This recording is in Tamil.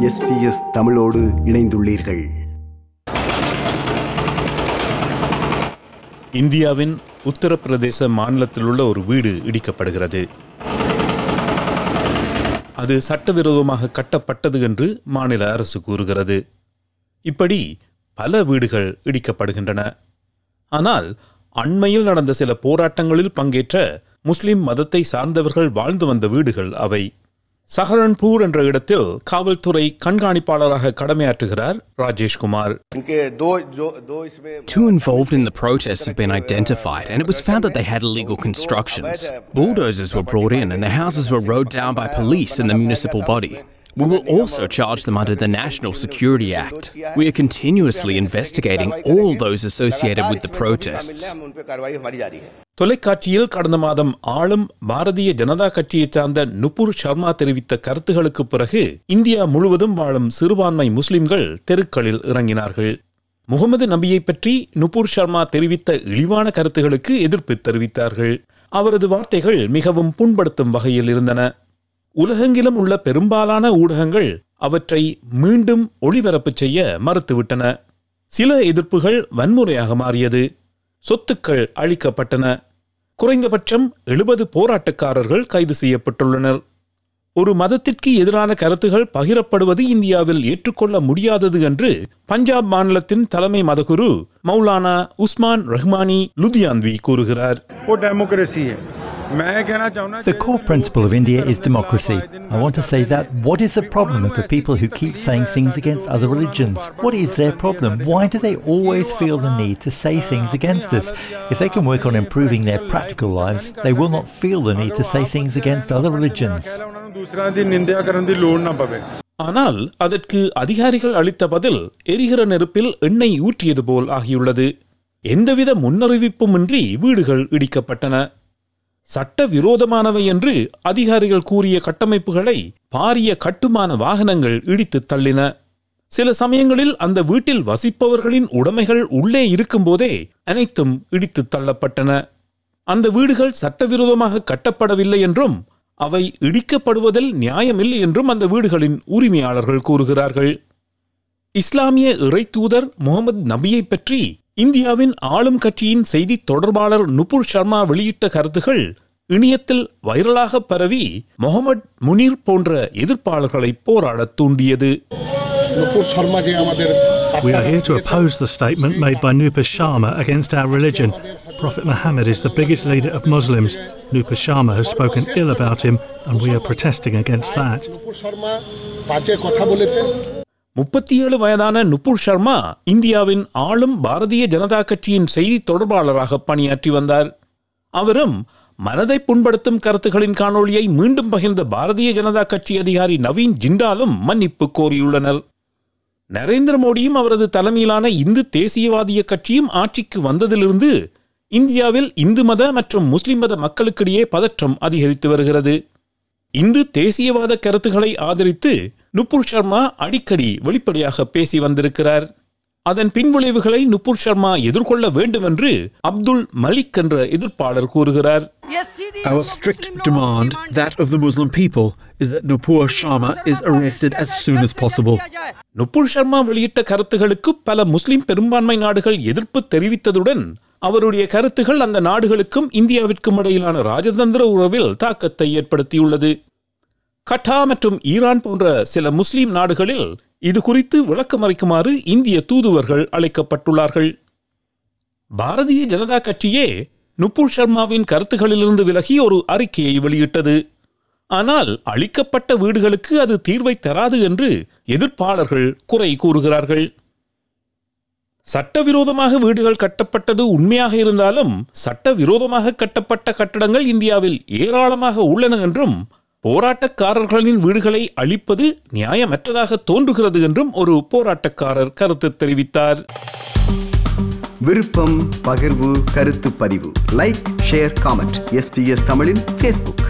எஸ்பிஎஸ் தமிழோடு இணைந்துள்ளீர்கள். இந்தியாவின் உத்தரப்பிரதேச மாநிலத்தில் உள்ள ஒரு வீடு இடிக்கப்படுகிறது. அது சட்டவிரோதமாக கட்டப்பட்டது என்று மாநில அரசு கூறுகிறது. இப்படி பல வீடுகள் இடிக்கப்படுகின்றன. ஆனால் அண்மையில் நடந்த சில போராட்டங்களில் பங்கேற்ற முஸ்லிம் மதத்தை சார்ந்தவர்கள் வாழ்ந்து வந்த வீடுகள் அவை. சஹரன்பூர் என்ற இடத்தில் காவல்துறை கண்காணிப்பாளராக கடமையாற்றுகிறார் Rajeshkumar Two involved in the protests have been identified, and it was found that they had illegal constructions. Bulldozers were brought in, and the houses were rode down by police and the municipal body. We will also charge them under the National Security Act. We are continuously investigating all those associated with the protests. தொலைக்காட்சியில் கடந்த மாதம் ஆளும் பாரதிய ஜனதா கட்சியைச் சார்ந்த நுபுர் சர்மா தெரிவித்த கருத்துகளுக்கு பிறகு இந்தியா முழுவதும் வாழும் சிறுபான்மை முஸ்லிம்கள் தெருக்களில் இறங்கினார்கள் முகமது நபியை பற்றி நுபுர் சர்மா தெரிவித்த இழிவான கருத்துகளுக்கு எதிர்ப்பு தெரிவித்தார்கள் அவரது வார்த்தைகள் மிகவும் புண்படுத்தும் வகையில் இருந்தன உலகெங்கிலும் உள்ள பெரும்பாலான ஊடகங்கள் அவற்றை மீண்டும் ஒளிபரப்பு செய்ய மறுத்துவிட்டன. சில எதிர்ப்புகள் வன்முறையாக மாறியது. சொத்துக்கள் அழிக்கப்பட்டன. குறைந்தபட்சம் எழுபது போராட்டக்காரர்கள் கைது செய்யப்பட்டுள்ளனர். ஒரு மதத்திற்கு எதிரான கருத்துகள் பகிரப்படுவது இந்தியாவில் ஏற்றுக்கொள்ள முடியாதது என்று பஞ்சாப் மாநிலத்தின் தலைமை மதகுரு மௌலானா உஸ்மான் ரஹ்மானி லுதியான்வி கூறுகிறார். The core principle of India is democracy. I want to say that what is the problem of the people who keep saying things against other religions? What is their problem? Why do they always feel the need to say things against us? If they can work on improving their practical lives, they will not feel the need to say things against other religions. ஆனால் அதற்கு அதிகாரிகள் அளித்த பதில் எரிகிற நெருப்பில் எண்ணெய் ஊற்றியது போல் ஆகியுள்ளது எந்தவித முன்னறிவிப்புமின்றி வீடுகள் இடிக்கப்பட்டன சட்டவிரோதமானவை என்று அதிகாரிகள் கூறிய கட்டமைப்புகளை பாரிய கட்டுமான வாகனங்கள் இடித்துத் தள்ளின. சில சமயங்களில் அந்த வீட்டில் வசிப்பவர்களின் உடைமைகள் உள்ளே இருக்கும்போதே அனைத்தும் இடித்துத் தள்ளப்பட்டன. அந்த வீடுகள் சட்டவிரோதமாக கட்டப்படவில்லை என்றும் அவை இடிக்கப்படுவதில் நியாயமில்லை என்றும் அந்த வீடுகளின் உரிமையாளர்கள் கூறுகிறார்கள். இஸ்லாமிய இறைத்தூதர் முகமது நபியை பற்றி இந்தியாவின் ஆளும் கட்சியின் செய்தி தொடர்பாளர் நுபுர் வெளியிட்ட கருத்துகள் இணையத்தில் வைரலாக பரவி முகமது முனீர் போன்ற எதிர்ப்பாளர்களை போராடத் தூண்டியது We are here to oppose the statement made by Nupur Sharma against our religion. Prophet Muhammad is the biggest leader of Muslims. Nupur Sharma has spoken ill about him, and we are protesting against that. முப்பத்தி ஏழு வயதான நுபுர் சர்மா இந்தியாவின் ஆளும் பாரதிய ஜனதா கட்சியின் செய்தி தொடர்பாளராக பணியாற்றி வந்தார். அவரும் மனதை புண்படுத்தும் கருத்துகளின் காணொளியை மீண்டும் பகிர்ந்த பாரதிய ஜனதா கட்சி அதிகாரி நவீன் ஜிண்டாலும் மன்னிப்பு கோரியுள்ளனர். நரேந்திர மோடியும் அவரது தலைமையிலான இந்து தேசியவாதிய கட்சியும் ஆட்சிக்கு வந்ததிலிருந்து இந்தியாவில் இந்து மத மற்றும் முஸ்லிம் மத மக்களுக்கிடையே பதற்றம் அதிகரித்து வருகிறது. இந்து தேசியவாத கருத்துக்களை ஆதரித்து நுபுர் சர்மா அடிக்கடி வெளிப்படையாக பேசி வந்திருக்கிறார். அதன் பின்விளைவுகளை நுபுர் சர்மா எதிர்கொள்ள வேண்டும் என்று அப்துல் மலிக் என்ற எதிர்ப்பாளர் கூறுகிறார். Our strict demand, that of the Muslim people, is that Nupur Sharma is arrested as soon as possible. Nupur Sharma வெளியிட்ட கருத்துகளுக்கு பல முஸ்லிம் பெரும்பான்மை நாடுகள் எதிர்ப்பு தெரிவித்ததுடன் அவருடைய கருத்துகள் அந்த நாடுகளுக்கும் இந்தியாவிற்கும் இடையிலான ராஜதந்திர உறவில் தாக்கத்தை ஏற்படுத்தியுள்ளது. கட்டா மற்றும் ஈரான் போன்ற சில முஸ்லீம் நாடுகளில் இது குறித்து விளக்கமறைக்குமாறு இந்திய தூதுவர்கள் அழைக்கப்பட்டுள்ளார்கள். பாரதிய ஜனதா கட்சியே நுபுர் சர்மாவின் கருத்துகளிலிருந்து விலகி ஒரு அறிக்கையை வெளியிட்டது. ஆனால் அளிக்கப்பட்ட வீடுகளுக்கு அது தீர்வை தராது என்று எதிர்ப்பாளர்கள் குறை கூறுகிறார்கள். சட்டவிரோதமாக வீடுகள் கட்டப்பட்டது உண்மையாக இருந்தாலும் சட்டவிரோதமாக கட்டப்பட்ட கட்டடங்கள் இந்தியாவில் ஏராளமாக உள்ளன என்றும் போராட்டக்காரர்களின் வீடுகளை அழிப்பது நியாயமற்றதாக தோன்றுகிறது என்றும் ஒரு போராட்டக்காரர் கருத்து தெரிவித்தார். விருப்பம் பகிர்வு கருத்து பதிவு. லைக் ஷேர் காமெண்ட் எஸ்பிஎஸ் தமிழின் ஃபேஸ்புக்